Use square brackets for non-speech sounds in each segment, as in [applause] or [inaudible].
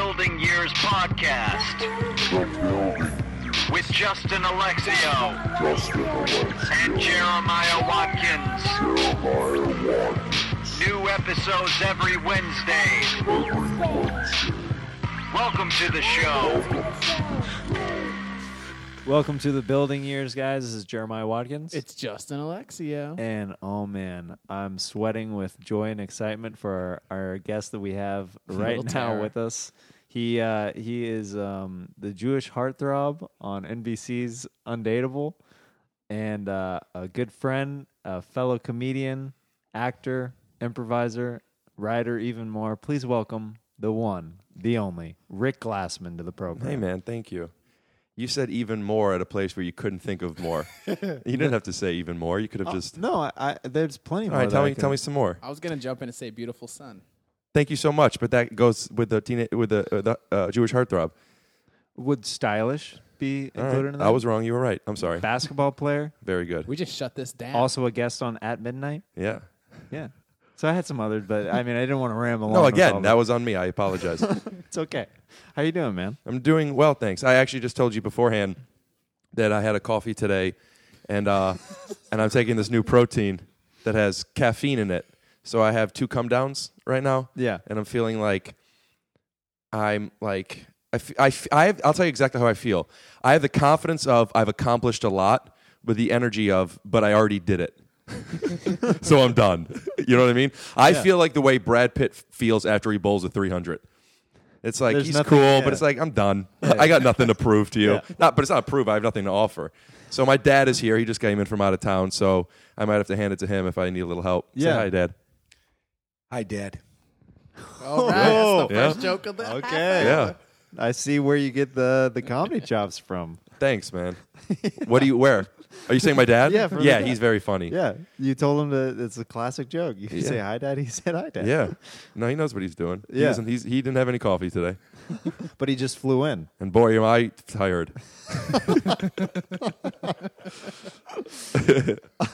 Building Years podcast with Justin Alexio Justin Alexis, and Jeremiah Watkins. Jeremiah Watkins, New episodes every Wednesday. every Wednesday. Welcome to the show. Welcome to the building years, guys. This is Jeremiah Watkins. It's Justin Alexio. and oh man, I'm sweating with joy and excitement for our, our guest that we have [laughs] right Little now terror. with us. He uh, he is um, the Jewish heartthrob on NBC's Undateable, and uh, a good friend, a fellow comedian, actor, improviser, writer, even more. Please welcome the one, the only, Rick Glassman to the program. Hey man, thank you. You said even more at a place where you couldn't think of more. [laughs] you didn't have to say even more. You could have Oh, just. no, I, I, there's plenty All more. right, tell me, can- tell me some more. I was gonna jump in and say beautiful sun. Thank you so much. But that goes with the teen, with the, uh, the uh, Jewish heartthrob. Would stylish be All right. included in that? I was wrong. You were right. I'm sorry. basketball player, Very good. We just shut this down. also a guest on At Midnight. Yeah. Yeah. So I had some others, but I mean, I didn't want to ramble on. No, with all again, that was on me. I apologize. [laughs] it's okay. How you doing, man? I'm doing well, thanks. I actually just told you beforehand that I had a coffee today, and uh, and I'm taking this new protein that has caffeine in it. So I have two come downs right now. Yeah. and I'm feeling like I'm like I f- I f- I have, I'll tell you exactly how I feel. I have the confidence of I've accomplished a lot, with the energy of but I already did it. [laughs] so I'm done. You know what I mean? I Yeah. feel like the way Brad Pitt feels after he bowls a 300. It's like There's he's nothing- cool, yeah. but it's like I'm done. [laughs] I got nothing to prove to you. Yeah. Not, but it's not prove. I have nothing to offer. So my dad is here. He just came in from out of town, so I might have to hand it to him if I need a little help. Say Yeah. hi, Dad. Hi, Dad. All right, that's the Yeah. first joke of the Okay. Yeah. I see where you get the the comedy chops from. Thanks, man. [laughs] What do you where? Are you saying my dad? Yeah, from yeah, the dad. he's very funny. Yeah, you told him that It's a classic joke. You Yeah. say hi, dad. He said hi, dad. Yeah. No, he knows what he's doing. He Yeah. doesn't- he's, he didn't have any coffee today. [laughs] but he just flew in. And boy, am I tired.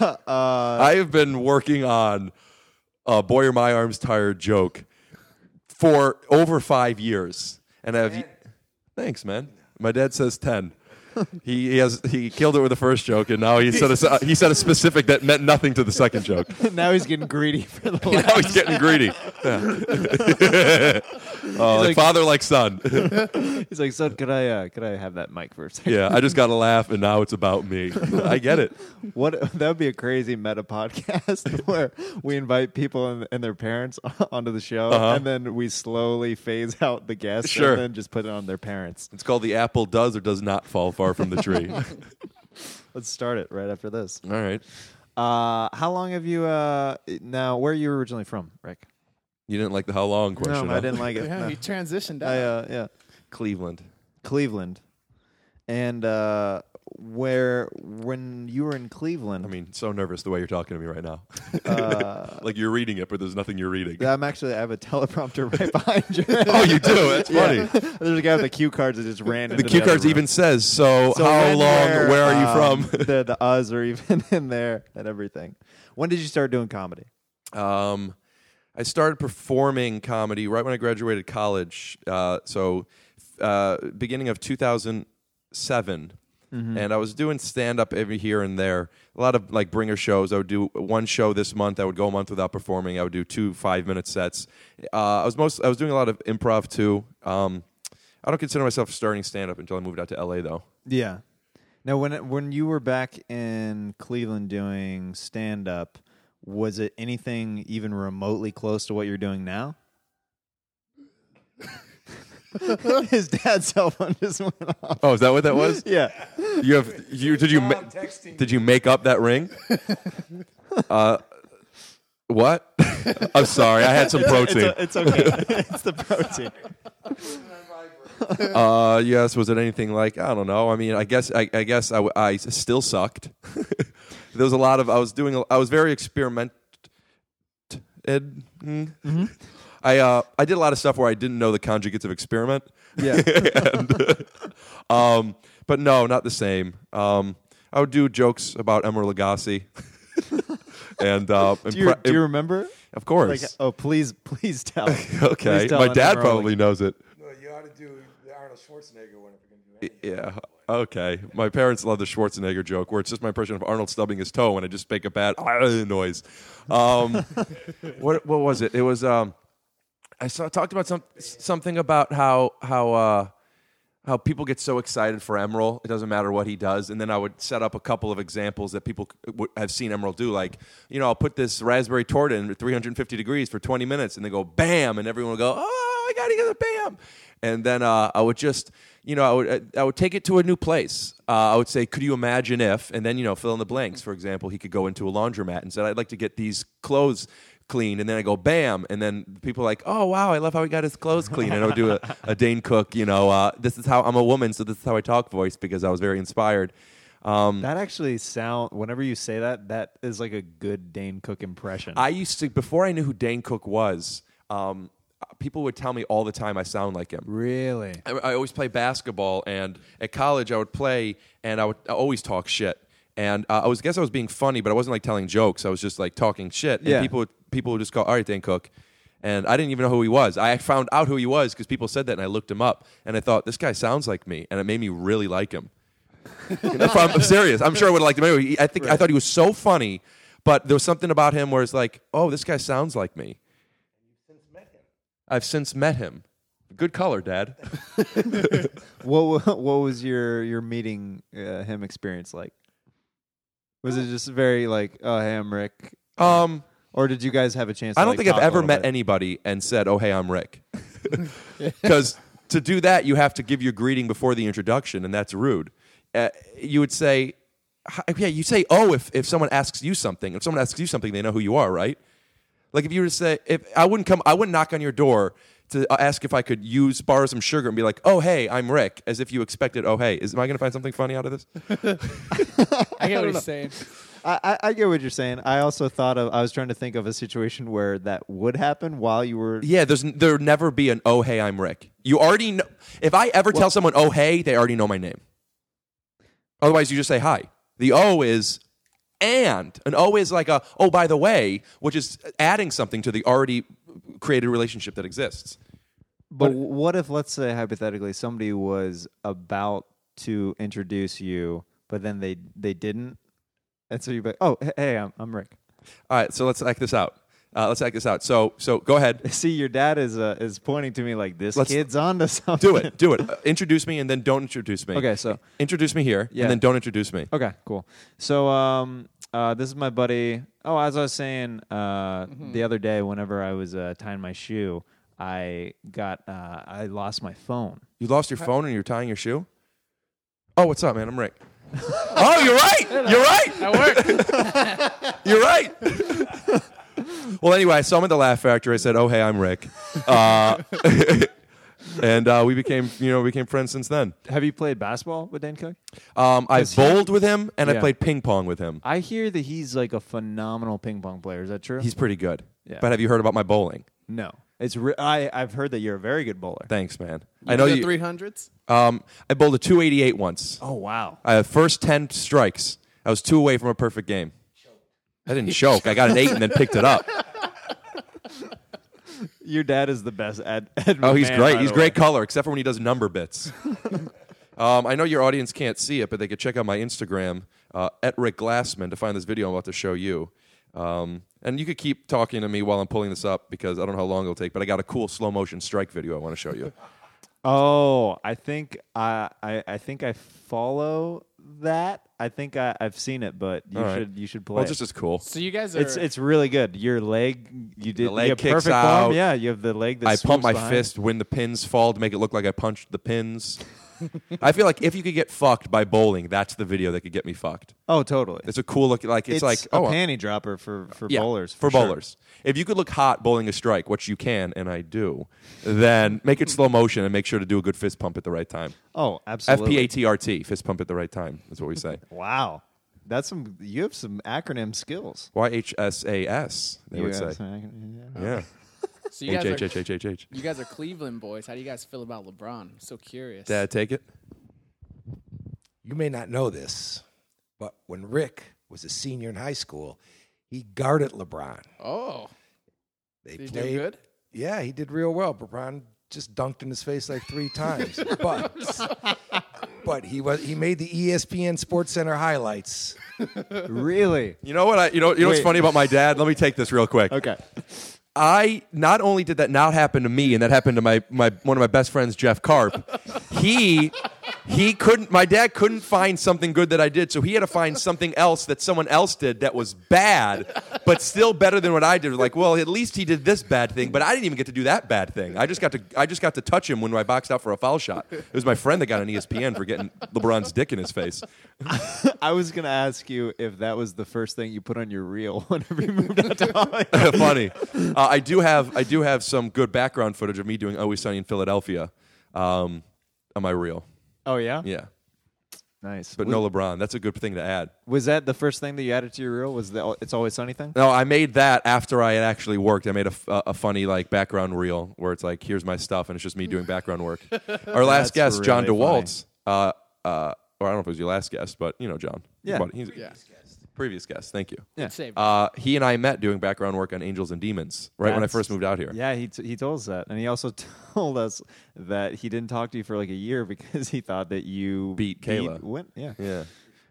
Uh, [laughs] I have been working on a boy, are my arms tired joke for over five years. And I've. Thanks, man. My dad says 10. He, he has he killed it with the first joke, and now he said a, he said a specific that meant nothing to the second joke. [laughs] now he's getting greedy for the [laughs] now he's getting greedy. Yeah. [laughs] oh, like like- father, like son. [laughs] He's like, son, could I uh, could I have that mic for a second? yeah, I just got to laugh, and now it's about me. [laughs] I get it. What that would be a crazy meta podcast [laughs] where we invite people and, and their parents onto the show, Uh-huh. and then we slowly phase out the guests, Sure. and then just put it on their parents. It's called the apple does or does not fall far from the tree. Let's start it right after this. All right. Uh, how long have you? Uh, now, where are you originally from, Rick? You didn't like the how long question. no, huh? I didn't like it. Yeah, No. you transitioned out. I, uh, yeah, Cleveland. Cleveland, and uh, where when you were in Cleveland, I mean, so nervous the way you're talking to me right now. uh, [laughs] like you're reading it, but there's nothing you're reading. I'm actually I have a teleprompter [laughs] right behind you. [laughs] oh, you do? That's Yeah. funny. There's a guy with the cue cards that just ran. The into cue other cards room. even says, so, So how when, long, where, are you um, from? the the us are even in there and everything. When did you start doing comedy? Um, I started performing comedy right when I graduated college. Uh, so, uh, beginning of 2007. And I was doing stand up every here and there. A lot of like bringer shows. I would do one show this month. I would go a month without performing. I would do two five minute sets. Uh, I was most. I was doing a lot of improv too. Um, I don't consider myself starting stand up until I moved out to LA though. Yeah. Now, when when you were back in Cleveland doing stand up, was it anything even remotely close to what you're doing now? [laughs] His dad's cell phone just went off. Oh, is that what that was? Yeah. You have you did you ma- did you make up that ring? [laughs] uh, what? [laughs] I'm sorry, I had some protein. It's, it's okay. it's the protein. [laughs] Uh, yes. Was it anything like I don't know? I mean, I guess I, I guess I, I still sucked. [laughs] there was a lot of I was doing. a- I was very experiment. Mm. I uh, I did a lot of stuff where I didn't know the conjugates of experiment. Yeah. [laughs] and, um, but no, not the same. Um, I would do jokes about Emeril Lagasse. and uh, Do you, impre- do you remember? of course. Like, oh, please, please tell. Me. Okay, Please tell my dad probably knows it. No, you ought Arnold Schwarzenegger one if we're gonna do anything. Yeah. Okay. My parents love the Schwarzenegger joke, where it's just my impression of Arnold stubbing his toe, and I just make a bad [laughs] noise. Um, [laughs] what what was it? It was. Um, I saw talked about some something about how how uh, how people get so excited for Emeril. It doesn't matter what he does, and then I would set up a couple of examples that people have seen Emeril do. Like, you know, I'll put this raspberry torta in at 350 degrees for 20 minutes, and they go bam, and everyone will go, oh, I got to get a bam, and then uh, I would just. You know, I would I would take it to a new place. Uh, I would say, "Could you imagine if?" And then you know, fill in the blanks. For example, he could go into a laundromat and said, "I'd like to get these clothes clean," and then I go, "Bam!" And then people are like, "Oh wow, I love how he got his clothes clean." And I would do a, a Dane Cook, you know, uh, this is how I'm a woman, so this is how I talk voice because I was very inspired. Um, That actually sound. Whenever you say that, that is like a good Dane Cook impression. I used to before I knew who Dane Cook was. Um, people would tell me all the time I sound like him. really. I, I always play basketball, and at college I would play, and I would I always talk shit. And uh, I was guess I was being funny, but I wasn't like telling jokes. I was just like talking shit. And Yeah. people would, people would just go, "All right, Dane Cook," and I didn't even know who he was. I found out who he was because people said that, and I looked him up, and I thought this guy sounds like me, and it made me really like him. If I'm, [laughs] serious. I'm sure I would have liked him anyway. I think I thought he was so funny, but there was something about him where it's like, oh, this guy sounds like me. I've since met him. Good color, Dad. [laughs] What what was your your meeting uh, him experience like? Was it just very like, oh hey, I'm Rick, Um, or did you guys have a chance? I don't like, think I've ever met bit? anybody and said, "Oh, hey, I'm Rick," [laughs] [laughs] because to do that you have to give your greeting before the introduction, and that's rude. Uh, you would say, "Yeah," you say, "Oh," if if someone asks you something. If someone asks you something, they know who you are, right? Like if you were to say, if I wouldn't come, I wouldn't knock on your door to uh, ask if I could use borrow some sugar and be like, "Oh, hey, I'm Rick," as if you expected, "Oh, hey." Is am I going to find something funny out of this? [laughs] I get what he's saying. I, I, I get what you're saying. I also thought of. I was trying to think of a situation where that would happen while you were. Yeah, there's there'd never be an oh hey I'm Rick. You already know if I ever tell someone oh hey, they already know my name. Otherwise, you just say hi. The O is and an always like a oh by the way, which is adding something to the already created relationship that exists. But what if, let's say, hypothetically, somebody was about to introduce you, but then they they didn't, and so you're like, "Oh, hey, I'm I'm Rick." All right, so let's act this out. Uh, let's check this out. So so go ahead, [laughs] See, your dad is uh, is pointing to me like this Let's- kid's on to [laughs] something. do it, do it. Uh, introduce me and then don't introduce me. Okay, so Introduce me here Yeah. and then don't introduce me. Okay, cool. So, um, uh, this is my buddy. Oh, as I was saying uh, the other day, whenever I was uh, tying my shoe, I got uh, I lost my phone. You lost your phone and you're tying your shoe? Oh, what's up, man? I'm Rick. [laughs] oh, you're right. You're right. That worked. You're right. [laughs] well, anyway, I saw him at the Laugh Factory. I said, "Oh, hey, I'm Rick," uh, [laughs] and uh, we became, you know, we became friends since then. Have you played basketball with Dane Cook? Um, I Is he- bowled with him and I Yeah. played ping pong with him. I hear that he's like a phenomenal ping pong player. Is that true? He's pretty good. Yeah. But have you heard about my bowling? no. It's re- I I've heard that you're a very good bowler. Thanks, man. I know the you. three hundreds. Um, I bowled a 288 once. Oh wow. I had first 10 strikes. I was two away from a perfect game. I didn't choke. I got an eight and then picked it up. [laughs] Your dad is the best at. at Oh, he's great. He's great color, except for when he does number bits. [laughs] um, I know your audience can't see it, but they could check out my Instagram uh, at Rick Glassman to find this video I'm about to show you. Um, and you could keep talking to me while I'm pulling this up because I don't know how long it'll take. But I got a cool slow motion strike video I want to show you. Oh, I think I, I I think I follow that. I think I, I've seen it, but you All right. should you should play. Well, it. just as cool. So you guys are. It's it's really good. Your leg, you did The leg you have kicks perfect out. form. Yeah, you have the leg. That I pump my behind. fist when the pins fall to make it look like I punched the pins. I feel like if you could get fucked by bowling, that's the video that could get me fucked. Oh, totally. It's a cool look. Like it's, like a oh, panty dropper for for yeah, bowlers for, sure. bowlers. If you could look hot bowling a strike, which you can, and I do, then make it slow motion and make sure to do a good fist pump at the right time. Oh, F absolutely. P A T R T, fist pump at the right time. That's what we say. [laughs] Wow, that's some. You have some acronym skills. Y H S A S. They You would say. acronym- yeah. Yeah. So you H guys H are. H H H H. You guys are Cleveland boys. How do you guys feel about LeBron? I'm so curious. Dad, take it. You may not know this, but when Rick was a senior in high school, he guarded LeBron. Oh, They did he played. do good? Yeah, he did real well. LeBron just dunked in his face like three [laughs] times. But but he was he made the ESPN Sports Center highlights. really? You know what? I, you know, you know what's funny about my dad? Let me take this real quick. Okay. I not only did that not happen to me, and that happened to my, my one of my best friends, Jeff Carp. he he couldn't. My dad couldn't find something good that I did, so he had to find something else that someone else did that was bad, but still better than what I did. Like, well, at least he did this bad thing, but I didn't even get to do that bad thing. I just got to I just got to touch him when I boxed out for a foul shot. It was my friend that got an ESPN for getting LeBron's dick in his face. [laughs] I was gonna ask you if that was the first thing you put on your reel [laughs] whenever you moved out to [laughs] Hollywood. Funny. Uh, I do have I do have some good background footage of me doing Always Sunny in Philadelphia. Um, on my reel, Oh yeah. yeah. Nice. But was, no LeBron. That's a good thing to add. was that the first thing that you added to your reel? Was the "It's Always Sunny" thing? No, I made that after I had actually worked. I made a, f- a- a funny like background reel where it's like, here's my stuff, and it's just me doing background work. [laughs] Our last That's guest, John really DeWaltz, uh, uh, or I don't know if it was your last guest, but you know John. Yeah. He's Yeah. Previous guest. Thank you. Yeah. Save. Uh, he and I met doing background work on Angels and Demons right when I That's- first moved out here. Yeah, he t- he told us that, and he also [laughs] told us that he didn't talk to you for like a year [laughs] because he thought that you Beat Kayla. Win- yeah. Yeah.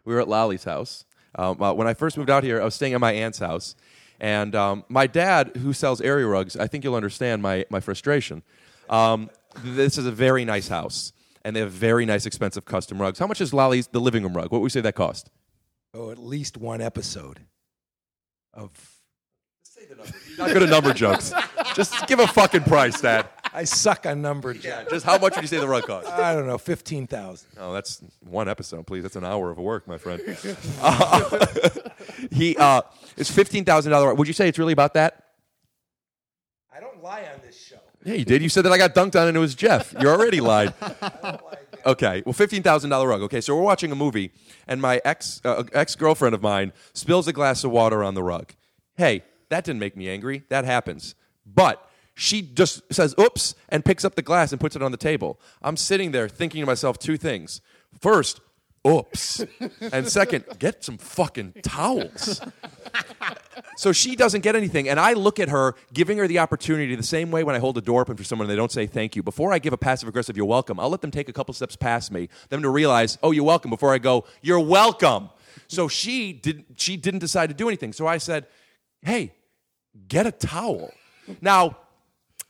We were at Lolly's house. Um, uh, when I first moved out here, I was staying at my aunt's house. And um, my dad, who sells area rugs, I think you'll understand my, my frustration. Um, this is a very nice house, and they have very nice, expensive custom rugs. How much is Lolly's, the living room rug? What would we say that cost? Oh, at least one episode of. Not good at number jokes. Just give a fucking price, Dad. I suck on number. Yeah, just how much would you say the rug cost? I don't know, fifteen thousand. Oh, that's one episode, please. That's an hour of work, my friend. Uh, [laughs] he uh, it's fifteen thousand dollars. Would you say it's really about that? I don't lie on this show. Yeah, you did. You said that I got dunked on and it was Jeff. You already lied. Okay, well, fifteen thousand dollar rug. Okay, so we're watching a movie, and my ex uh, ex girlfriend of mine spills a glass of water on the rug. Hey, that didn't make me angry. That happens, but she just says "oops" and picks up the glass and puts it on the table. I'm sitting there thinking to myself two things. First, oops, and second, get some fucking towels. So she doesn't get anything. And I look at her, giving her the opportunity the same way when I hold a door open for someone and they don't say thank you. Before I give a passive aggressive, you're welcome, I'll let them take a couple steps past me, them to realize, oh, you're welcome, before I go, you're welcome. So she, didn't she didn't decide to do anything. So I said, hey, get a towel. Now,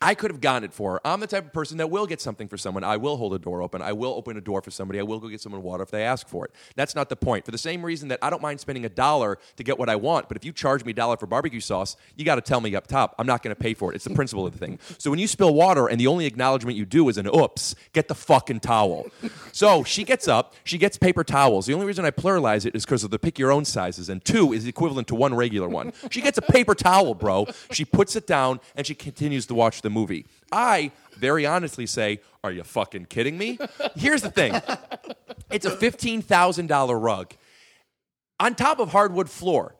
I could have gotten it for her. I'm the type of person that will get something for someone. I will hold a door open. I will open a door for somebody. I will go get someone water if they ask for it. That's not the point. For the same reason that I don't mind spending a dollar to get what I want, but if you charge me a dollar for barbecue sauce, you got to tell me up top, I'm not going to pay for it. It's the principle of the thing. So when you spill water and the only acknowledgement you do is an oops, get the fucking towel. So she gets up, she gets paper towels. The only reason I pluralize it is because of the pick your own sizes, and two is equivalent to one regular one. She gets a paper towel, bro. She puts it down and she continues to watch the movie. I very honestly say, Are you fucking kidding me? Here's the thing it's a $15,000 rug on top of hardwood floor.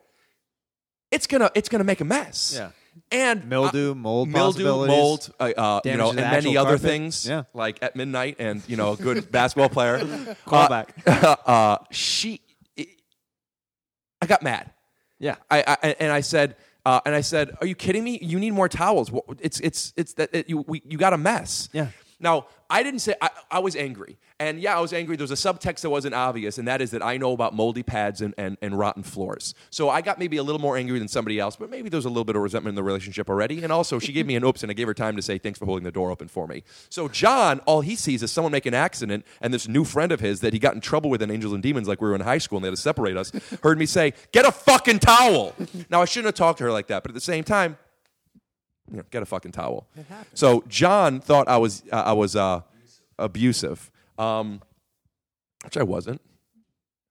It's gonna it's gonna make a mess. Yeah. And Mildew, mold mildew, mold, uh, uh, you know, and many other carpet. things. Yeah. like at midnight, and you know, a good [laughs] basketball player. Callback. Uh, [laughs] uh, she, I got mad. Yeah. I, I and I said, uh, and I said, "Are you kidding me? You need more towels. It's it's it's that it, you we, you got a mess." Yeah. Now I didn't say I, I was angry, and yeah, I was angry. There was a subtext that wasn't obvious, and that is that I know about moldy pads and, and, and rotten floors. So I got maybe a little more angry than somebody else, but maybe there was a little bit of resentment in the relationship already. And also, she gave me an oops, and I gave her time to say thanks for holding the door open for me. So John, all he sees is someone make an accident, and this new friend of his that he got in trouble with in Angels and Demons, like we were in high school and they had to separate us, heard me say, "Get a fucking towel." now I shouldn't have talked to her like that, but at the same time, you know, get a fucking towel. So John thought I was uh, I was uh, abusive, um, which I wasn't.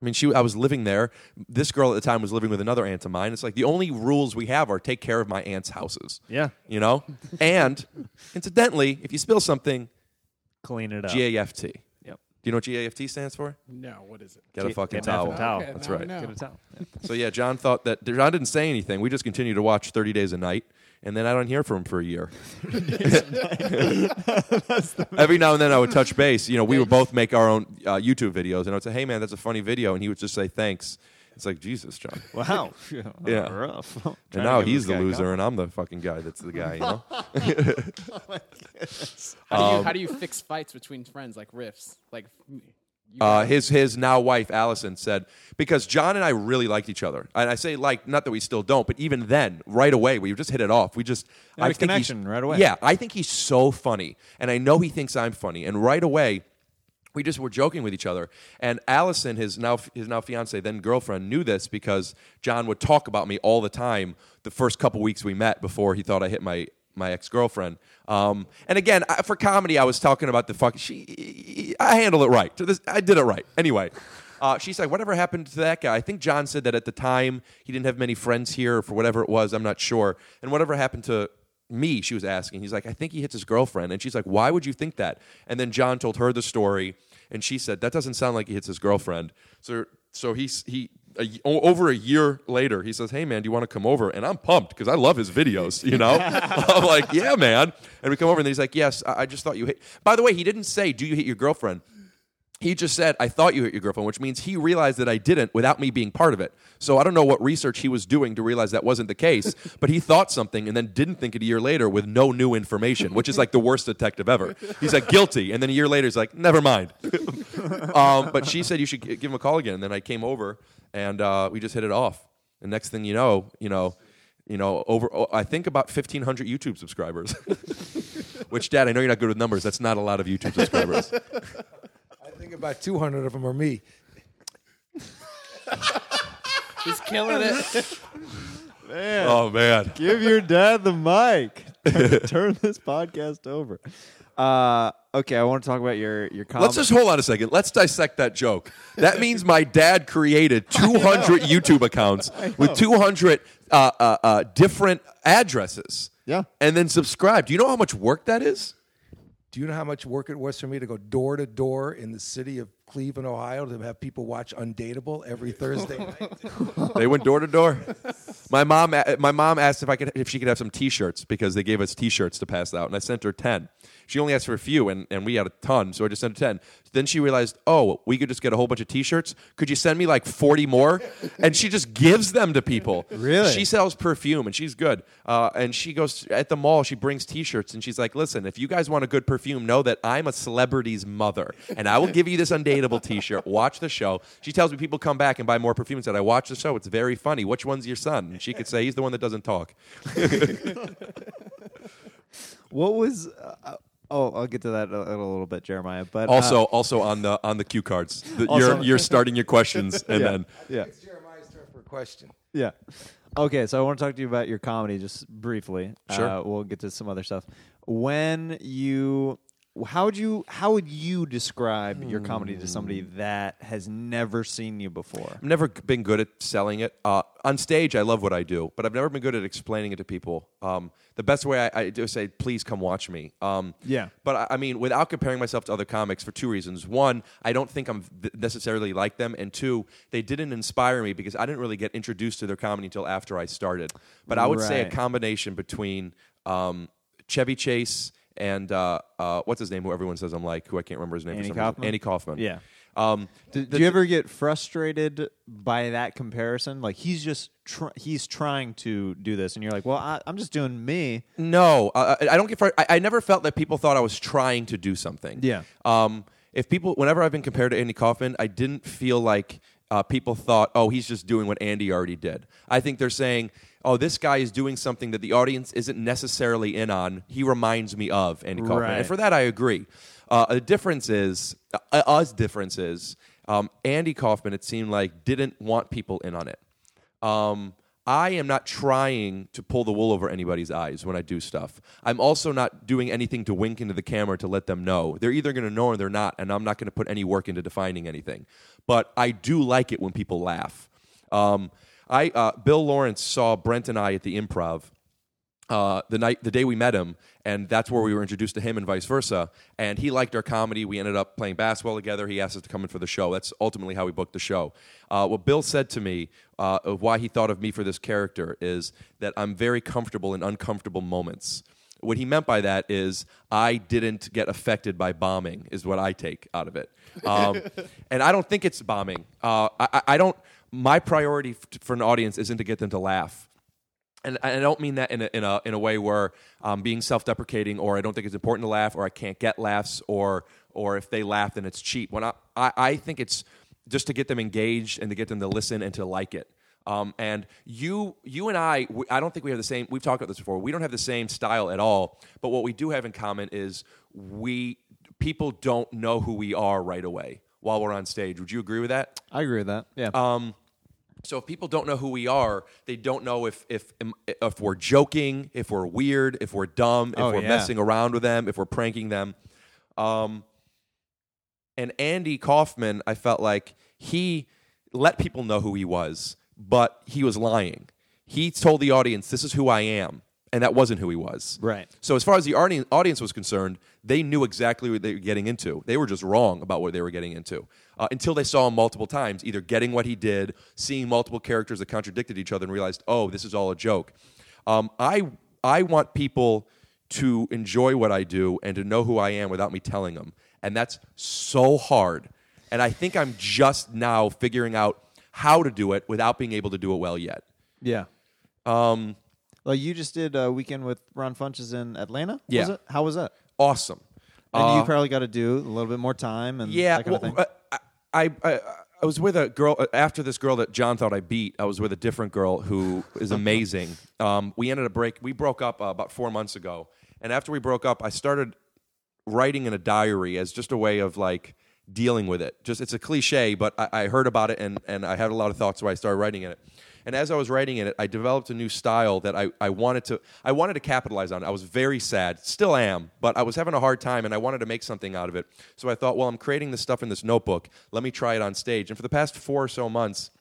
I mean, she I was living there. This girl at the time was living with another aunt of mine. It's like the only rules we have are take care of my aunt's houses. Yeah. You know, and incidentally, if you spill something, Clean it up. GAFT. Do you know what GAFT stands for? No, what is it? Get a fucking Get an effing towel. towel. Okay, That's now I right. know. Get a towel. Yeah. So yeah, John thought that John didn't say anything. We just continued to watch Thirty Days of Night, and then I don't hear from him for a year. [laughs] [laughs] Every now and then I would touch base. You know, we would both make our own uh, YouTube videos, and I would say, "Hey man, that's a funny video," and he would just say, "Thanks." It's like Jesus, John. [laughs] Wow. Yeah. Rough. And Trying to now give he's this the guy loser, and I'm the fucking guy that's the guy. You know. How do Um, you how do you fix fights between friends like riffs? Like you Uh, his his now wife Allison said because John and I really liked each other, and I say like not that we still don't, but even then, right away we just hit it off. We just Had I a think he's- connection right away. Yeah, I think he's so funny, and I know he thinks I'm funny, and right away. We just were joking with each other, and Allison, his now his now fiance, then girlfriend, knew this because John would talk about me all the time. The first couple weeks we met before he thought I hit my my ex girlfriend. Um, and again, I, for comedy, I was talking about the fuck. She, I handled it right. I did it right. Anyway, uh, she's like, whatever happened to that guy? I think John said that at the time he didn't have many friends here, or for whatever it was. I'm not sure. And whatever happened to me, she was asking. He's like, I think he hits his girlfriend. And she's like, why would you think that? And then John told her the story, and she said, that doesn't sound like he hits his girlfriend. So, so he's he a, over a year later, he says, "Hey man, do you want to come over?" And I'm pumped because I love his videos. You know, [laughs] [laughs] I'm like, "Yeah, man." And we come over, and he's like, "Yes, I, I just thought you hit." By the way, he didn't say, "Do you hit your girlfriend?" He just said, I thought you hit your girlfriend, which means he realized that I didn't without me being part of it. So I don't know what research he was doing to realize that wasn't the case, [laughs] but he thought something and then didn't think it a year later with no new information, which is like the worst detective ever. He's like, guilty. And then a year later, he's like, never mind. um, but she said you should give him a call again. And then I came over and uh, we just hit it off. And next thing you know, you know, you know, over oh, I think about fifteen hundred YouTube subscribers. [laughs] Which, Dad, I know you're not good with numbers. That's not a lot of YouTube subscribers. [laughs] I think about 200 of them are me. [laughs] he's killing it. Man, oh man, give your dad the mic. Turn this podcast over. Uh, okay, I want to talk about your your comedy. Let's just hold on a second. Let's dissect that joke. That [laughs] means my dad created 200 [laughs] YouTube accounts with 200 uh, uh, uh, different addresses. Yeah. And then subscribe. Do you know how much work that is? Do you know how much work it was for me to go door to door in the city of Cleveland, Ohio, to have people watch Undateable every [laughs] Thursday night? They went door to door. My mom, my mom asked if I could, if she could have some T-shirts because they gave us T-shirts to pass out, and I sent her ten. She only asked for a few, and, and we had a ton, so I just sent her ten. Then she realized, oh, we could just get a whole bunch of T-shirts. Could you send me like forty more? And she just gives them to people. Really? She sells perfume, and she's good. Uh, and she goes at the mall. She brings T-shirts, and she's like, listen, if you guys want a good perfume, know that I'm a celebrity's mother, and I will give you this undateable T-shirt. Watch the show. She tells me people come back and buy more perfume. And said, I watch the show. It's very funny. Which one's your son? And she could say he's the one that doesn't talk. [laughs] what was? Uh, oh, I'll get to that in a, in a little bit, Jeremiah. But uh, Also, also on the on the cue cards, The- Also- you're you're [laughs] starting your questions, and yeah, then yeah, It's Jeremiah's turn for a question. yeah. Okay, so I want to talk to you about your comedy just briefly. Sure. Uh, we'll get to some other stuff. When you, how would you, how would you describe your comedy to somebody Hmm. that has never seen you before? I've never been good at selling it. Uh, on stage, I love what I do, but I've never been good at explaining it to people. Um, the best way I, I do is say, please come watch me. Um, Yeah. But I, I mean, without comparing myself to other comics for two reasons. One, I don't think I'm th- necessarily like them. And two, they didn't inspire me because I didn't really get introduced to their comedy until after I started. But I would say a Right. combination between um, Chevy Chase and uh, uh, what's his name, who everyone says I'm like, who I can't remember his name. for Andy some reason. Kaufman? Andy Kaufman. Yeah. Um, Did, the- do you ever get frustrated by that comparison? Like he's just tr- he's trying to do this, and you're like, "Well, I, I'm just doing me." No, uh, I I don't get. Fr- I, I never felt that people thought I was trying to do something. Yeah. Um, if people, whenever I've been compared to Andy Kaufman, I didn't feel like uh, people thought, "Oh, he's just doing what Andy already did." I think they're saying, "Oh, this guy is doing something that the audience isn't necessarily in on." He reminds me of Andy Kaufman, Right. and for that, I agree. Uh, the difference is, uh, us difference is, um, Andy Kaufman. It seemed like didn't want people in on it. Um, I am not trying to pull the wool over anybody's eyes when I do stuff. I'm also not doing anything to wink into the camera to let them know. They're either going to know or they're not, and I'm not going to put any work into defining anything. But I do like it when people laugh. Um, I uh, Bill Lawrence saw Brent and I at the Improv uh, the night the day we met him, and that's where we were introduced to him, and vice versa. And he liked our comedy. We ended up playing basketball together. He asked us to come in for the show. That's ultimately how we booked the show. Uh, what Bill said to me uh, of why he thought of me for this character is that I'm very comfortable in uncomfortable moments. What he meant by that is I didn't get affected by bombing, is what I take out of it. Um, [laughs] and I don't think it's bombing. Uh, I, I- don't. my priority f- for an audience isn't to get them to laugh. And I don't mean that in a, in a, in a way where I'm being self deprecating or I don't think it's important to laugh or I can't get laughs or, or if they laugh, then it's cheap. When I, I, I think it's just to get them engaged and to get them to listen and to like it. Um, and you, you and I, we, I don't think we have the same. We've talked about this before. We don't have the same style at all. But what we do have in common is we people don't know who we are right away while we're on stage. Would you agree with that? I agree with that. Yeah. Um, so if people don't know who we are, they don't know if if if we're joking, if we're weird, if we're dumb, if Oh, we're yeah. messing around with them, if we're pranking them. Um, and Andy Kaufman, I felt like he let people know who he was, but he was lying. He told the audience, "This is who I am," and that wasn't who he was. Right. So as far as the audi- audience was concerned, they knew exactly what they were getting into. They were just wrong about what they were getting into uh, until they saw him multiple times, either getting what he did, seeing multiple characters that contradicted each other, and realized, oh, this is all a joke. Um, I I want people to enjoy what I do and to know who I am without me telling them, and that's so hard. And I think I'm just now figuring out how to do it without being able to do it well yet. yeah. Um, Like you just did a weekend with Ron Funches in Atlanta. Was Yeah. it? How was that? awesome. And Uh, you probably got to do a little bit more time and Yeah, that kind well, of thing. uh, I, I I was with a girl uh, after this girl that John thought I beat. I was with a different girl who is amazing. [laughs] um, we ended up break. We broke up uh, about four months ago, and after we broke up, I started writing in a diary as just a way of like dealing with it. Just it's a cliche, but I, I heard about it and and I had a lot of thoughts, so I started writing in it. And as I was writing in it, I developed a new style that I, I wanted to I wanted to capitalize on. I was very sad, still am, but I was having a hard time and I wanted to make something out of it. So I thought, well, I'm creating this stuff in this notebook. Let me try it on stage. And for the past four or so months,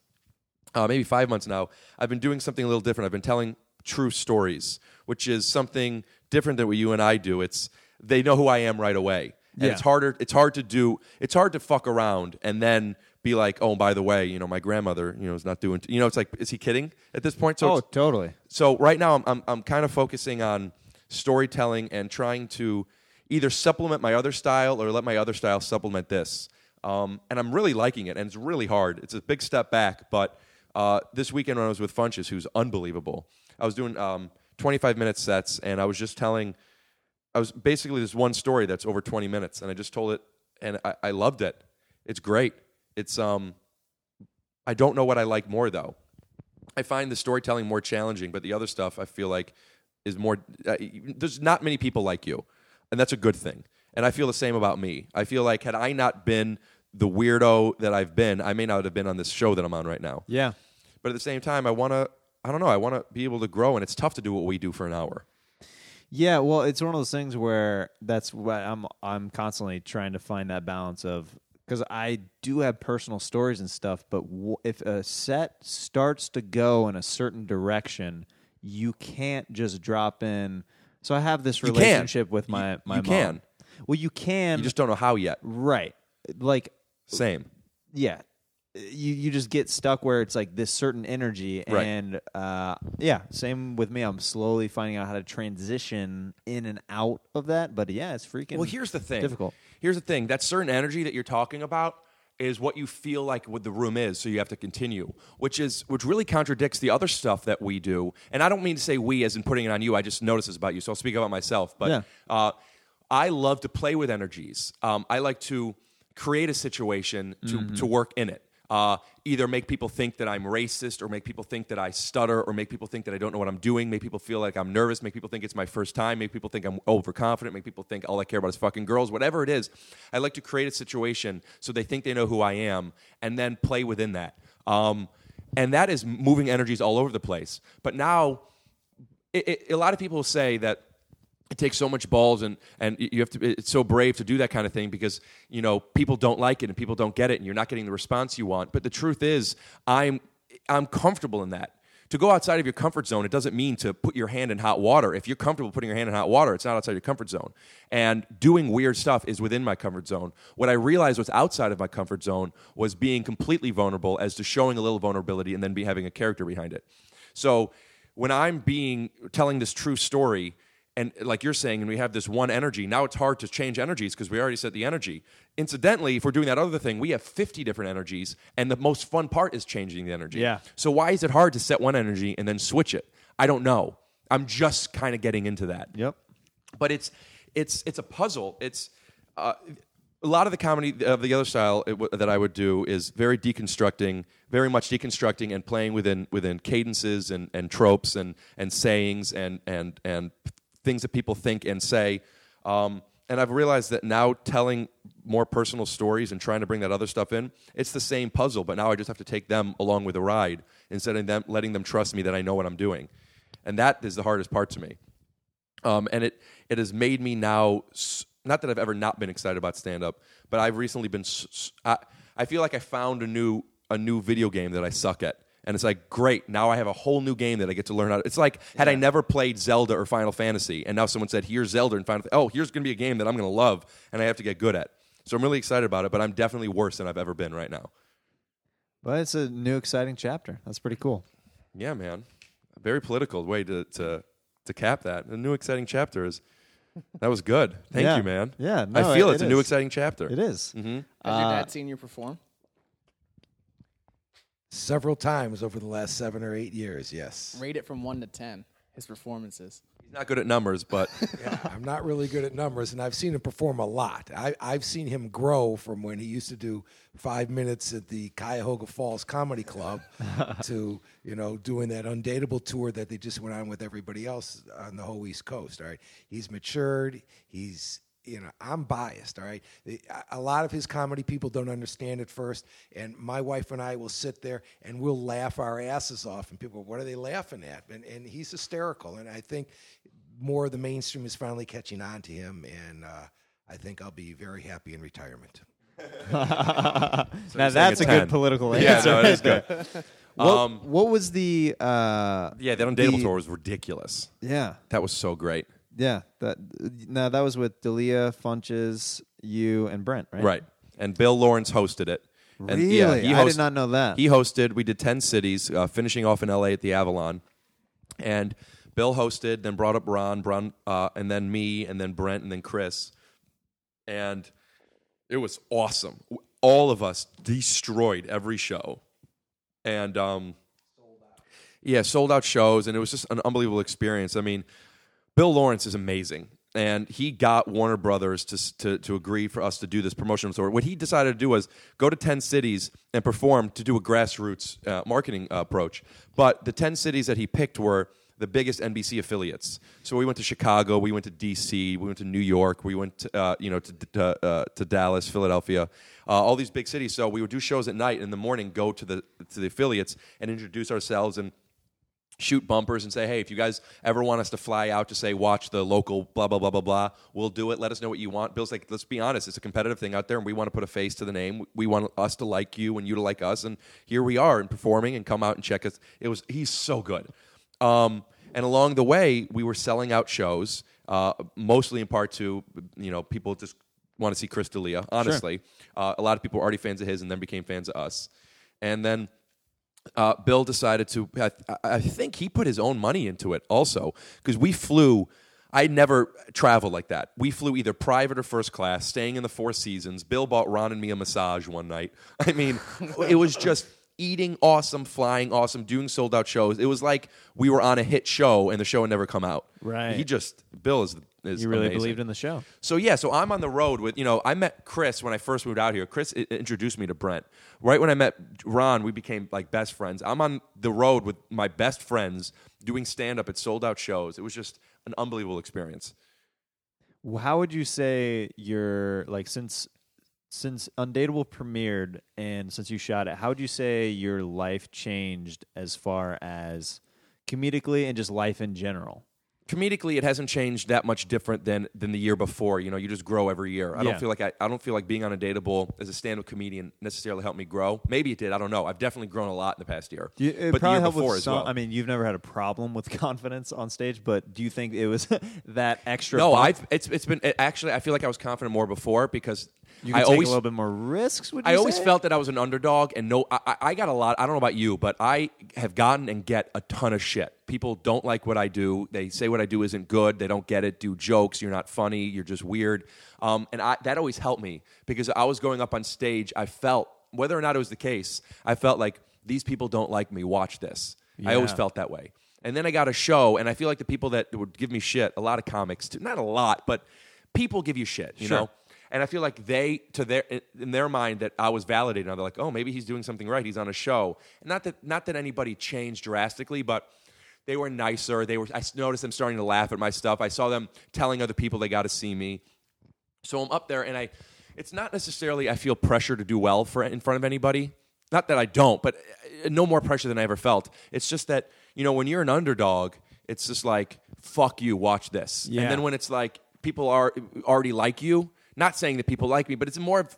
uh, maybe five months now, I've been doing something a little different. I've been telling true stories, which is something different than what you and I do. It's they know who I am right away, and Yeah. it's harder. It's hard to do. It's hard to fuck around and then be like, oh, by the way, you know, my grandmother, you know, is not doing. you know, it's like, is he kidding at this point? So oh, totally. so right now, I'm, I'm, I'm kind of focusing on storytelling and trying to either supplement my other style or let my other style supplement this. Um, and I'm really liking it, and it's really hard. It's a big step back, but uh, this weekend when I was with Funches, who's unbelievable, I was doing um, 25 minute sets, and I was just telling, I was basically this one story that's over 20 minutes, and I just told it, and I, I loved it. It's great. It's um, I don't know what I like more though. I find the storytelling more challenging, but the other stuff I feel like is more. Uh, there's not many people like you, and that's a good thing. And I feel the same about me. I feel like had I not been the weirdo that I've been, I may not have been on this show that I'm on right now. Yeah. But at the same time, I want to. I don't know. I want to be able to grow, and it's tough to do what we do for an hour. Yeah, well, it's one of those things where that's what I'm I'm constantly trying to find that balance of because I do have personal stories and stuff, but w- if a set starts to go in a certain direction, you can't just drop in. So I have this You can. relationship with my You- my you mom. can. Well, you can. You just don't know how yet. right, like Same. yeah you you just get stuck where it's like this certain energy Right. and uh yeah same with me i'm slowly finding out how to transition in and out of that but yeah it's freaking Well, here's the thing. difficult Here's the thing. That certain energy that you're talking about is what you feel like what the room is, so you have to continue, which is which really contradicts the other stuff that we do. And I don't mean to say we as in putting it on you. I just notice this about you, so I'll speak about myself. But Yeah. uh, I love to play with energies. Um, I like to create a situation to Mm-hmm. to work in it. Uh, either make people think that I'm racist, or make people think that I stutter, or make people think that I don't know what I'm doing, make people feel like I'm nervous, make people think it's my first time, make people think I'm overconfident, make people think all I care about is fucking girls, whatever it is. I like to create a situation so they think they know who I am, and then play within that. Um, and that is moving energies all over the place. But now, it, it, a lot of people say that it takes so much balls and and you have to it's so brave to do that kind of thing because you know people don't like it and people don't get it and you're not getting the response you want. But the truth is i'm i'm comfortable in that. To go outside of your comfort zone it doesn't mean to put your hand in hot water. If you're comfortable putting your hand in hot water it's not outside your comfort zone. And doing weird stuff is within my comfort zone. What i realized was outside of my comfort zone was being completely vulnerable as to showing a little vulnerability and then be having a character behind it. So when I'm being telling this true story and like you're saying, and we have this one energy. Now it's hard to change energies because we already set the energy. Incidentally, if we're doing that other thing, we have 50 different energies, and the most fun part is changing the energy. Yeah. So why is it hard to set one energy and then switch it? I don't know. I'm just kind of getting into that Yep. but it's it's it's a puzzle. It's uh, a lot of the comedy of the other style w- that I would do is very deconstructing, very much deconstructing and playing within within cadences and, and tropes and and sayings and and and things that people think and say. Um, and I've realized that now telling more personal stories and trying to bring that other stuff in, it's the same puzzle, but now I just have to take them along with the ride instead of them letting them trust me that I know what I'm doing. And that is the hardest part to me um, and it it has made me now not that I've ever not been excited about stand up, but I've recently been I, I feel like I found a new a new video game that I suck at. And it's like, great, now I have a whole new game that I get to learn how to. It's like, had I never played Zelda or Final Fantasy, and now someone said, here's Zelda and Final Fantasy. Oh, here's going to be a game that I'm going to love, and I have to get good at. So I'm really excited about it, but I'm definitely worse than I've ever been right now. But it's a new exciting chapter. That's pretty cool. Yeah, man. A very political way to, to, to cap that. A new exciting chapter is. That was good. Thank Yeah. you, man. Yeah, no, I feel it- it's it a new exciting chapter. It is. Mm-hmm. Has your Uh, dad seen you perform? Several times over the last seven or eight years, yes. Rate it from one to ten. His performances. He's not good at numbers, but [laughs] Yeah, I'm not really good at numbers, and I've seen him perform a lot. I, I've seen him grow from when he used to do five minutes at the Cuyahoga Falls Comedy Club [laughs] to you know doing that undateable tour that they just went on with everybody else on the whole East Coast. All right, he's matured. He's you know I'm biased. All right, a- a lot of his comedy people don't understand at first, and my wife and I will sit there and we'll laugh our asses off, and people, what are they laughing at? And and he's hysterical, and I think more of the mainstream is finally catching on to him, and uh, I think I'll be very happy in retirement. [laughs] now that's a a good 10. political yeah, answer. no, it is [laughs] good. What, Um, what was the? Uh, yeah, that undateable the- tour was ridiculous. Yeah, That was so great. Yeah. That now that was with D'Elia, Funches, you, and Brent, right? Right. And Bill Lawrence hosted it. And, Really? yeah, he I did not know that. He hosted. We did ten cities, uh, finishing off in L.A. at the Avalon, and Bill hosted. Then brought up Ron, Bron, uh, and then me, and then Brent, and then Chris, and it was awesome. All of us destroyed every show, and um, yeah, sold out shows, and it was just an unbelievable experience. I mean, Bill Lawrence is amazing, and he got Warner Brothers to to to agree for us to do this promotional tour. What he decided to do was go to ten cities and perform to do a grassroots uh, marketing uh, approach. But the ten cities that he picked were the biggest NBC affiliates. So we went to Chicago, we went to DC, we went to New York, we went to, uh, you know to to, uh, to Dallas, Philadelphia, uh, all these big cities. So we would do shows at night, and in the morning go to the to the affiliates and introduce ourselves and shoot bumpers and say, hey, if you guys ever want us to fly out to say, watch the local blah, blah, blah, blah, blah, we'll do it. Let us know what you want. Bill's like, let's be honest, it's a competitive thing out there and we want to put a face to the name. We want us to like you and you to like us. And here we are and performing and come out and check us. It was, he's so good. Um, and along the way, we were selling out shows, uh, mostly in part to, you know, people just want to see Chris D'Elia, honestly. Uh, a lot of people were already fans of his and then became fans of us. And then uh, Bill decided to. I, I think he put his own money into it also because we flew. I never traveled like that. We flew either private or first class, staying in the Four Seasons. Bill bought Ron and me a massage one night. I mean, it was just eating awesome, flying awesome, doing sold out shows. It was like we were on a hit show and the show had never come out. Right. He just Bill is is You really amazing. believed in the show. So yeah, so I'm on the road with you know I met Chris when I first moved out here. Chris i- introduced me to Brent. Right when I met Ron, we became like best friends. I'm on the road with my best friends doing stand up at sold out shows. It was just an unbelievable experience. How would you say your like since since Undateable premiered and since you shot it, how would you say your life changed as far as comedically and just life in general? Comedically, it hasn't changed that much different than than the year before. You know, you just grow every year. I Yeah. don't feel like I, I don't feel like being on Undateable as a stand up comedian necessarily helped me grow. Maybe it did. I don't know. I've definitely grown a lot in the past year. Do you, it but the probably year helped before with as some, well. I mean, you've never had a problem with [laughs] confidence on stage, but do you think it was [laughs] that extra? No, bump? I've it's it's been it, actually I feel like I was confident more before because You can I take always a little bit more risks. Would you I always say? felt that I was an underdog, and no, I, I- got a lot. I don't know about you, but I have gotten and get a ton of shit. People don't like what I do. They say what I do isn't good. They don't get it. Do jokes. You're not funny. You're just weird. Um, and I, that always helped me because I was going up on stage. I felt whether or not it was the case. I felt like these people don't like me. Watch this. I always felt that way. And then I got a show, and I feel like the people that would give me shit, a lot of comics, too, not a lot, but people give you shit, you Sure. know. And I feel like they, to their in their mind, that I was validated. Now they're like, oh, maybe he's doing something right. He's on a show. And not that not that anybody changed drastically, but they were nicer. They were. I noticed them starting to laugh at my stuff. I saw them telling other people they got to see me. So I'm up there, and I. It's not necessarily I feel pressure to do well for in front of anybody. Not that I don't, but uh, no more pressure than I ever felt. It's just that you know when you're an underdog, it's just like fuck you, watch this. Yeah. And then when it's like people are already like you, not saying that people like me, but it's more of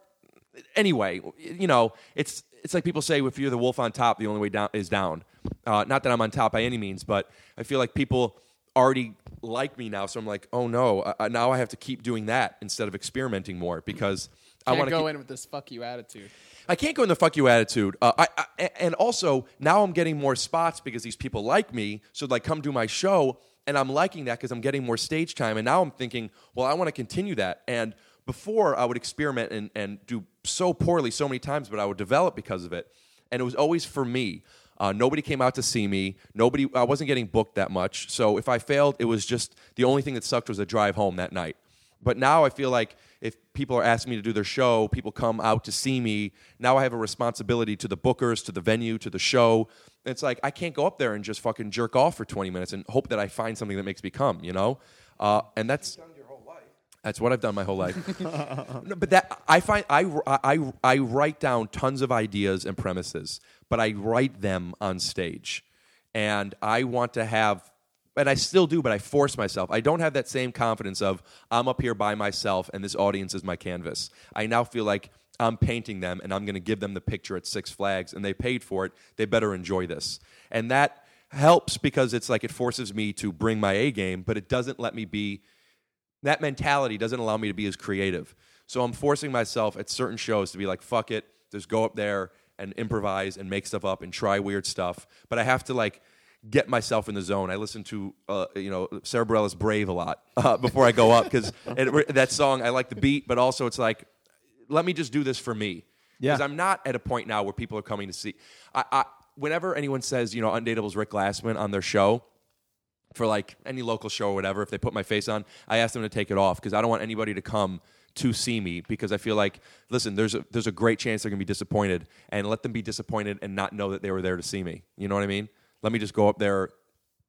anyway. You know, it's it's like people say if you're the wolf on top, the only way down is down. Uh, not that I'm on top by any means, but I feel like people already like me now, so I'm like, oh no, now I have to keep doing that instead of experimenting more because I want to go keep, in with this fuck you attitude. I can't go in the fuck you attitude. Uh, I, I, and also now I'm getting more spots because these people like me. So like, come do my show, and I'm liking that because I'm getting more stage time. And now I'm thinking, well, I want to continue that. And before I would experiment and, and do so poorly so many times, but I would develop because of it. And it was always for me. Uh, nobody came out to see me. Nobody. I wasn't getting booked that much. So if I failed, it was just the only thing that sucked was the drive home that night. But now I feel like if people are asking me to do their show, people come out to see me. Now I have a responsibility to the bookers, to the venue, to the show. It's like I can't go up there and just fucking jerk off for 20 minutes and hope that I find something that makes me come, you know? Uh, and that's that's what I've done my whole life. [laughs] no, but that I find I, I, I write down tons of ideas and premises, but I write them on stage, and I want to have, and I still do, but I force myself. I don't have that same confidence of I'm up here by myself and this audience is my canvas. I now feel like I'm painting them and I'm going to give them the picture at Six Flags, and they paid for it. They better enjoy this, and that helps because it's like it forces me to bring my A game, but it doesn't let me be that mentality doesn't allow me to be as creative. So I'm forcing myself at certain shows to be like, fuck it, just go up there and improvise and make stuff up and try weird stuff. But I have to like get myself in the zone. I listen to uh, you know Sara Bareilles' "Brave" a lot [laughs] uh, before I go up because that song I like the beat, but also it's like, let me just do this for me. Yeah. Because I'm not at a point now where people are coming to see. I, I whenever anyone says you know Undateable's Rick Glassman on their show for like any local show or whatever, if they put my face on, I ask them to take it off because I don't want anybody to come to see me because I feel like, listen, there's a, there's a great chance they're going to be disappointed and let them be disappointed and not know that they were there to see me. You know what I mean? Let me just go up there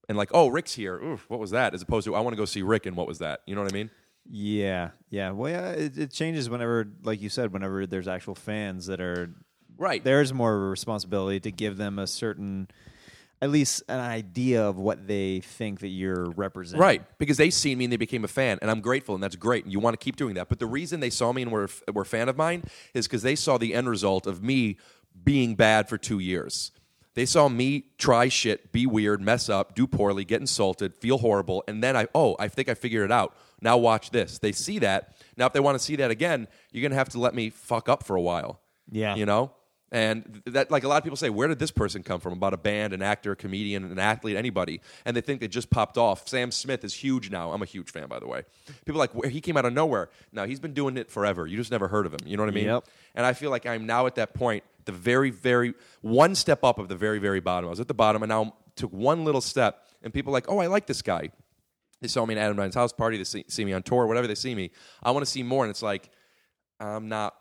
and like, oh, Rick's here. Oof, what was that? As opposed to, I want to go see Rick and what was that? You know what I mean? Yeah, yeah. Well, yeah, it, it changes whenever, like you said, whenever there's actual fans that are Right. There's more responsibility to give them a certain, at least an idea of what they think that you're representing. Right, because they seen me and they became a fan, and I'm grateful, and that's great, and you want to keep doing that. But the reason they saw me and were, were a fan of mine is because they saw the end result of me being bad for two years. They saw me try shit, be weird, mess up, do poorly, get insulted, feel horrible, and then I, oh, I think I figured it out. Now watch this. They see that. Now, if they want to see that again, you're going to have to let me fuck up for a while. Yeah. You know? And that, like a lot of people say, where did this person come from? About a band, an actor, a comedian, an athlete, anybody. And they think they just popped off. Sam Smith is huge now. I'm a huge fan, by the way. People are like, where he came out of nowhere. Now he's been doing it forever. You just never heard of him. You know what I mean? Yep. And I feel like I'm now at that point, the very, very, one step up of the very, very bottom. I was at the bottom and now took one little step. And people are like, oh, I like this guy. They saw me in Adam Devine's house party. They see, see me on tour, whatever they see me. I want to see more. And it's like, I'm not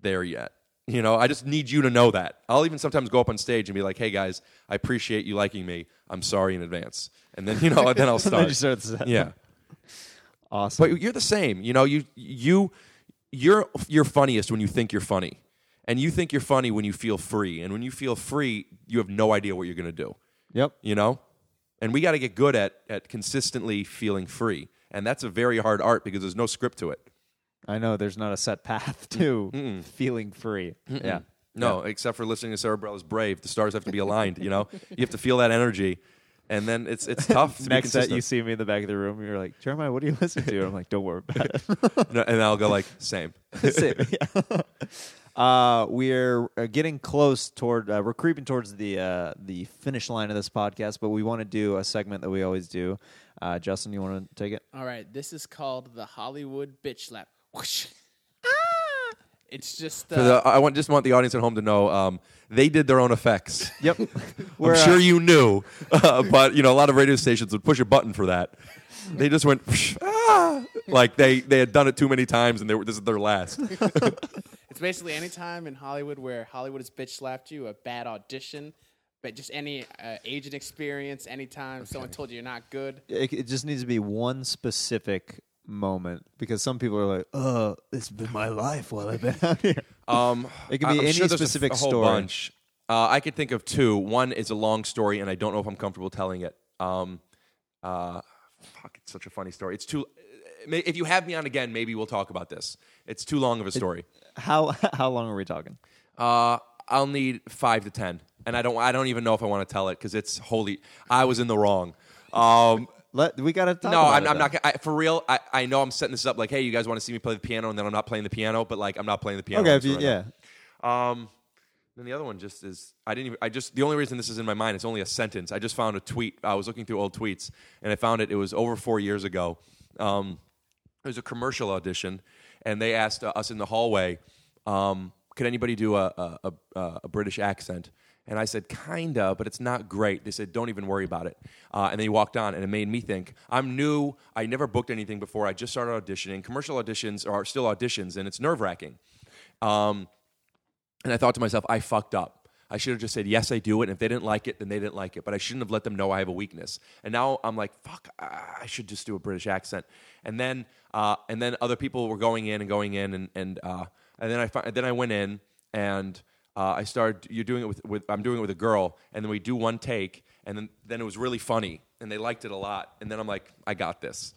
there yet. You know, I just need you to know that. I'll even sometimes go up on stage and be like, "Hey guys, I appreciate you liking me. I'm sorry in advance." And then [laughs] you know, then I'll [laughs] start. then start yeah, [laughs] Awesome. but you're the same. You know, you you you're you're funniest when you think you're funny, and you think you're funny when you feel free. And when you feel free, you have no idea what you're going to do. yep. You know, and we got to get good at at consistently feeling free, and that's a very hard art because there's no script to it. I know there's not a set path [laughs] to feeling free. Yeah. No, except for listening to Sara Bareilles' Brave. The stars have to be aligned, you know? You have to feel that energy. and then it's it's [laughs] tough. To Next set, you see me in the back of the room. You're like, Jeremiah, what do you listen to? I'm like, don't worry about it. [laughs] No, and I'll go like same. Same, yeah. Uh, we're uh, getting close toward. Uh, we're creeping towards the uh, the finish line of this podcast, but we want to do a segment that we always do. Uh, Justin, you want to take it? All right, this is called the Hollywood bitch slap. Whoosh. It's just uh, For the, I want just want the audience at home to know um, they did their own effects. [laughs] Yep. I'm We're, sure uh, you knew, [laughs] uh, but you know a lot of radio stations would push a button for that. They just went ah, like they they had done it too many times, and they were, this is their last. [laughs] it's basically any time in Hollywood where Hollywood has bitch slapped you, a bad audition, but just any uh, agent experience, anytime someone told you you're not good. It, it just needs to be one specific moment because some people are like, "Uh, it's been my life while I've been out here." [laughs] Um, It can be I'm any sure there's a- specific a, whole story. bunch. Uh, I could think of two. One is a long story, and I don't know if I'm comfortable telling it. Um, uh, fuck, it's such a funny story. It's too. may- If you have me on again, maybe we'll talk about this. It's too long of a story. How [laughs] how long are we talking? Uh, I'll need five to ten, and I don't. I don't even know if I want to tell it because it's holy. I was in the wrong. Um, Let we gotta talk. no, about I'm, I'm not. I, for real, I, I know I'm setting this up like, hey, you guys want to see me play the piano, and then I'm not playing the piano, but like, I'm not playing the piano. Okay, if you, yeah. Um, then the other one just is I didn't even I just the only reason this is in my mind it's only a sentence. I just found a tweet. I was looking through old tweets and I found it. It was over four years ago. Um, it was a commercial audition, and they asked uh, us in the hallway, um, "Could anybody do a a, a a British accent?" And I said, "Kinda, but it's not great." They said, "Don't even worry about it." Uh, and then he walked on, and it made me think. I'm new. I never booked anything before. I just started auditioning. Commercial auditions are still auditions, and it's nerve wracking. Um, and I thought to myself, I fucked up. I should have just said, yes, I do it. And if they didn't like it, then they didn't like it. But I shouldn't have let them know I have a weakness. And now I'm like, fuck, I should just do a British accent. And then, uh, and then other people were going in and going in. And, and, uh, and then, I, fi- then I went in and uh, I started, you're doing it with, with, I'm doing it with a girl. And then we do one take. And then, then it was really funny. And they liked it a lot. And then I'm like, I got this.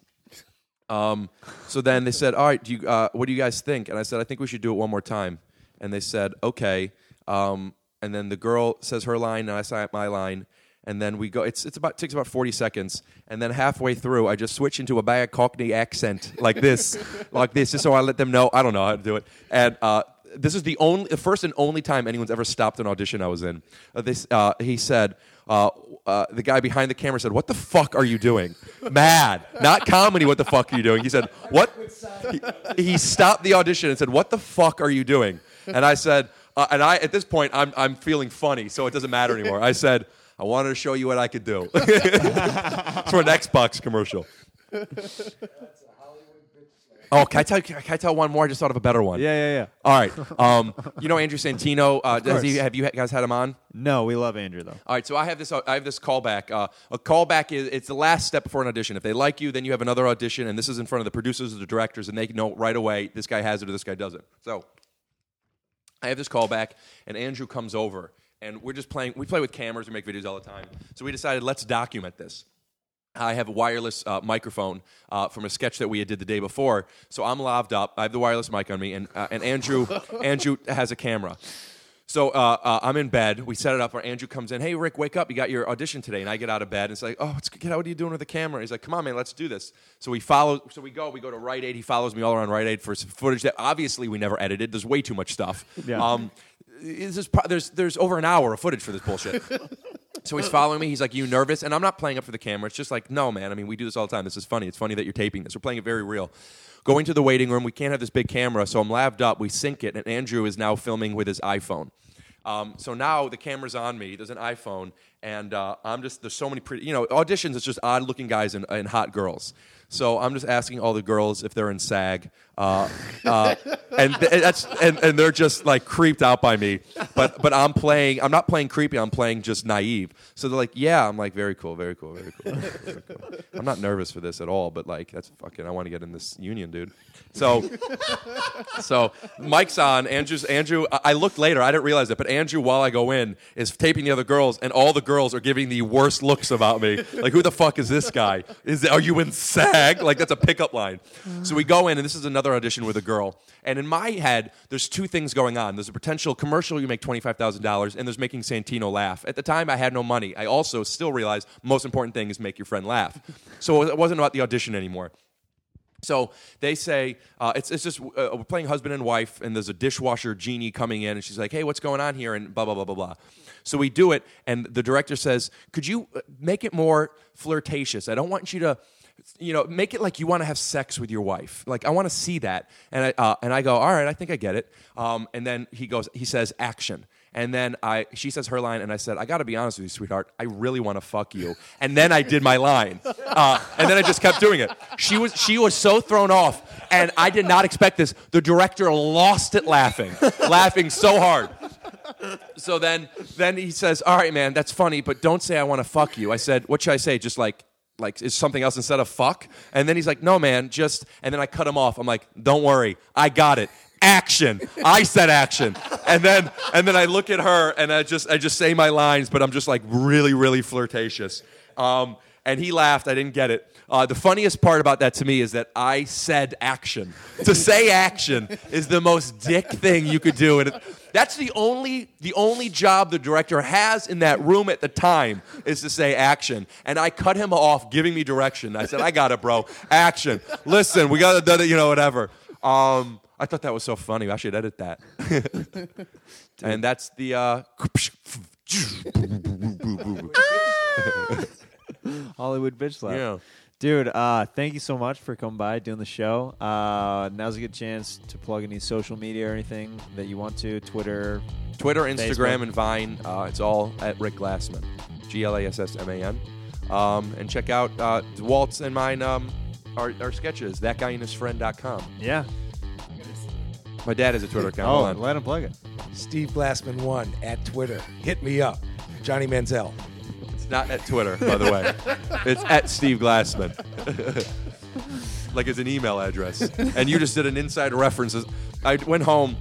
Um, so then they said, "All right, do you, uh, what do you guys think?" And I said, "I think we should do it one more time." And they said, "Okay." Um, and then the girl says her line, and I say my line, and then we go. It's it's about takes about forty seconds, and then halfway through, I just switch into a bad Cockney accent like this, [laughs] like this, just so I let them know I don't know how to do it. And uh, this is the only, the first and only time anyone's ever stopped an audition I was in. Uh, this, uh, he said. Uh, uh, the guy behind the camera said, "What the fuck are you doing?" [laughs] Mad, not comedy. What the fuck are you doing? He said, "What?" He, he stopped the audition and said, "What the fuck are you doing?" And I said, uh, and I at this point I'm I'm feeling funny, so it doesn't matter anymore. I said, "I wanted to show you what I could do." [laughs] it's for an Xbox commercial. Oh, can I tell? Can I tell one more? I just thought of a better one. Yeah, yeah, yeah. All right. Um, you know Andrew Santino. Uh, does he, have you guys had him on? No, we love Andrew though. All right, so I have this. I have this callback. Uh, a callback is it's the last step before an audition. If they like you, then you have another audition, and this is in front of the producers or the directors, and they know right away this guy has it or this guy doesn't. So I have this callback, and Andrew comes over, and we're just playing. We play with cameras. We make videos all the time. So we decided let's document this. I have a wireless uh, microphone uh, from a sketch that we had did the day before. So I'm laved up. I have the wireless mic on me, and uh, and Andrew [laughs] Andrew has a camera. So uh, uh, I'm in bed. We set it up. Our Andrew comes in. Hey, Rick, wake up! You got your audition today. And I get out of bed. And it's like, oh, it's, get out. What are you doing with the camera? He's like, come on, man, let's do this. So we follow. So we go. We go to Rite Aid. He follows me all around Rite Aid for some footage that obviously we never edited. There's way too much stuff. Yeah. Um, this is there's there's over an hour of footage for this bullshit. [laughs] So he's following me. He's like, "You nervous?" And I'm not playing up for the camera. It's just like, "No, man. I mean, we do this all the time. This is funny. It's funny that you're taping this. We're playing it very real." Going to the waiting room. We can't have this big camera, so I'm laved up. We sync it, and Andrew is now filming with his iPhone. Um, so now the camera's on me. There's an iPhone, and uh, I'm just there's so many pretty. You know, auditions. It's just odd looking guys and, and hot girls. So I'm just asking all the girls if they're in SAG, uh, uh, [laughs] and th- that's and, and they're just like creeped out by me. But but I'm playing. I'm not playing creepy. I'm playing just naive. So they're like, yeah. I'm like, very cool, very cool, very cool. Very cool. I'm not nervous for this at all. But like, that's fucking. I want to get in this union, dude. So [laughs] so Mike's on. Andrew's Andrew. I I looked later. I didn't realize it, but Andrew, while I go in, is taping the other girls, and all the girls are giving the worst looks about me. Like, who the fuck is this guy? Is are you in SAG? Like, that's a pickup line. So we go in, and this is another audition with a girl. And in my head, there's two things going on. There's a potential commercial you make twenty five thousand dollars, and there's making Santino laugh. At the time, I had no money. I also still realized most important thing is make your friend laugh. So it wasn't about the audition anymore. So they say uh, it's it's just uh, we're playing husband and wife, and there's a dishwasher genie coming in, and she's like, "Hey, what's going on here?" And blah blah blah blah blah. So we do it, and the director says, "Could you uh, make it more flirtatious? I don't want you to." You know, make it like you want to have sex with your wife. Like I want to see that, and I uh, and I go, all right, I think I get it. Um, and then he goes, he says, action, and then I, she says her line, and I said, I got to be honest with you, sweetheart. I really want to fuck you. And then I did my line, uh, and then I just kept doing it. She was, she was so thrown off, and I did not expect this. The director lost it laughing, laughing so hard. So then, then he says, "All right, man, that's funny, but don't say I want to fuck you." I said, "What should I say? Just like." Like is something else instead of fuck, and then he's like, "No, man, just." And then I cut him off. I'm like, "Don't worry, I got it action. I said action. And then and then I look at her and I just I just say my lines, but I'm just like really, really flirtatious. Um, and he laughed. I didn't get it. Uh, the funniest part about that to me is that I said action. To say action is the most dick thing you could do, and that's the only the only job the director has in that room at the time is to say action. And I cut him off, giving me direction. I said, "I got it, bro. Action. Listen, we got to. You know, whatever." Um, I thought that was so funny. I should edit that. [laughs] and that's the. Uh, [laughs] Hollywood bitch slap. Yeah. Dude, uh, thank you so much for coming by doing the show. Uh, now's a good chance to plug any social media or anything that you want to. Twitter. Twitter, Instagram, Facebook. and Vine. Uh, it's all at Rick Glassman, G L A S S M A N. Um, and check out uh, Walt's and mine, um, our, our sketches, thatguyandhisfriend.com. Yeah. My dad has a Twitter account. Oh, Hold on. let him plug it. Steve Glassman one at Twitter. Hit me up. Johnny Manziel. It's not at Twitter, by the way. It's at Steve Glassman. [laughs] like it's an email address. And you just did an inside reference. I went home.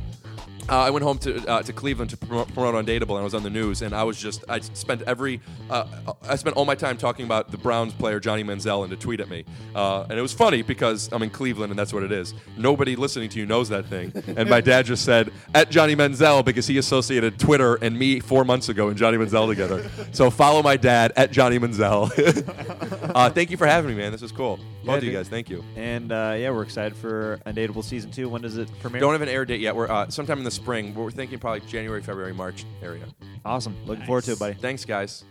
Uh, I went home to uh, to Cleveland to promote, promote Undateable, and I was on the news, and I was just I spent every uh, I spent all my time talking about the Browns player Johnny Manziel and to tweet at me, uh, and it was funny because I'm in Cleveland and that's what it is. Nobody listening to you knows that thing, and my dad just said at Johnny Manziel because he associated Twitter and me four months ago and Johnny Manziel together. So follow my dad at Johnny Manziel. [laughs] uh, thank you for having me, man. This was cool. Both of you guys, thank you. And uh, yeah, we're excited for Undateable season two. When does it premiere? Don't have an air date yet. We're uh, sometime in the spring. We're thinking probably January, February, March area. awesome. Looking forward to it, buddy. Thanks, guys.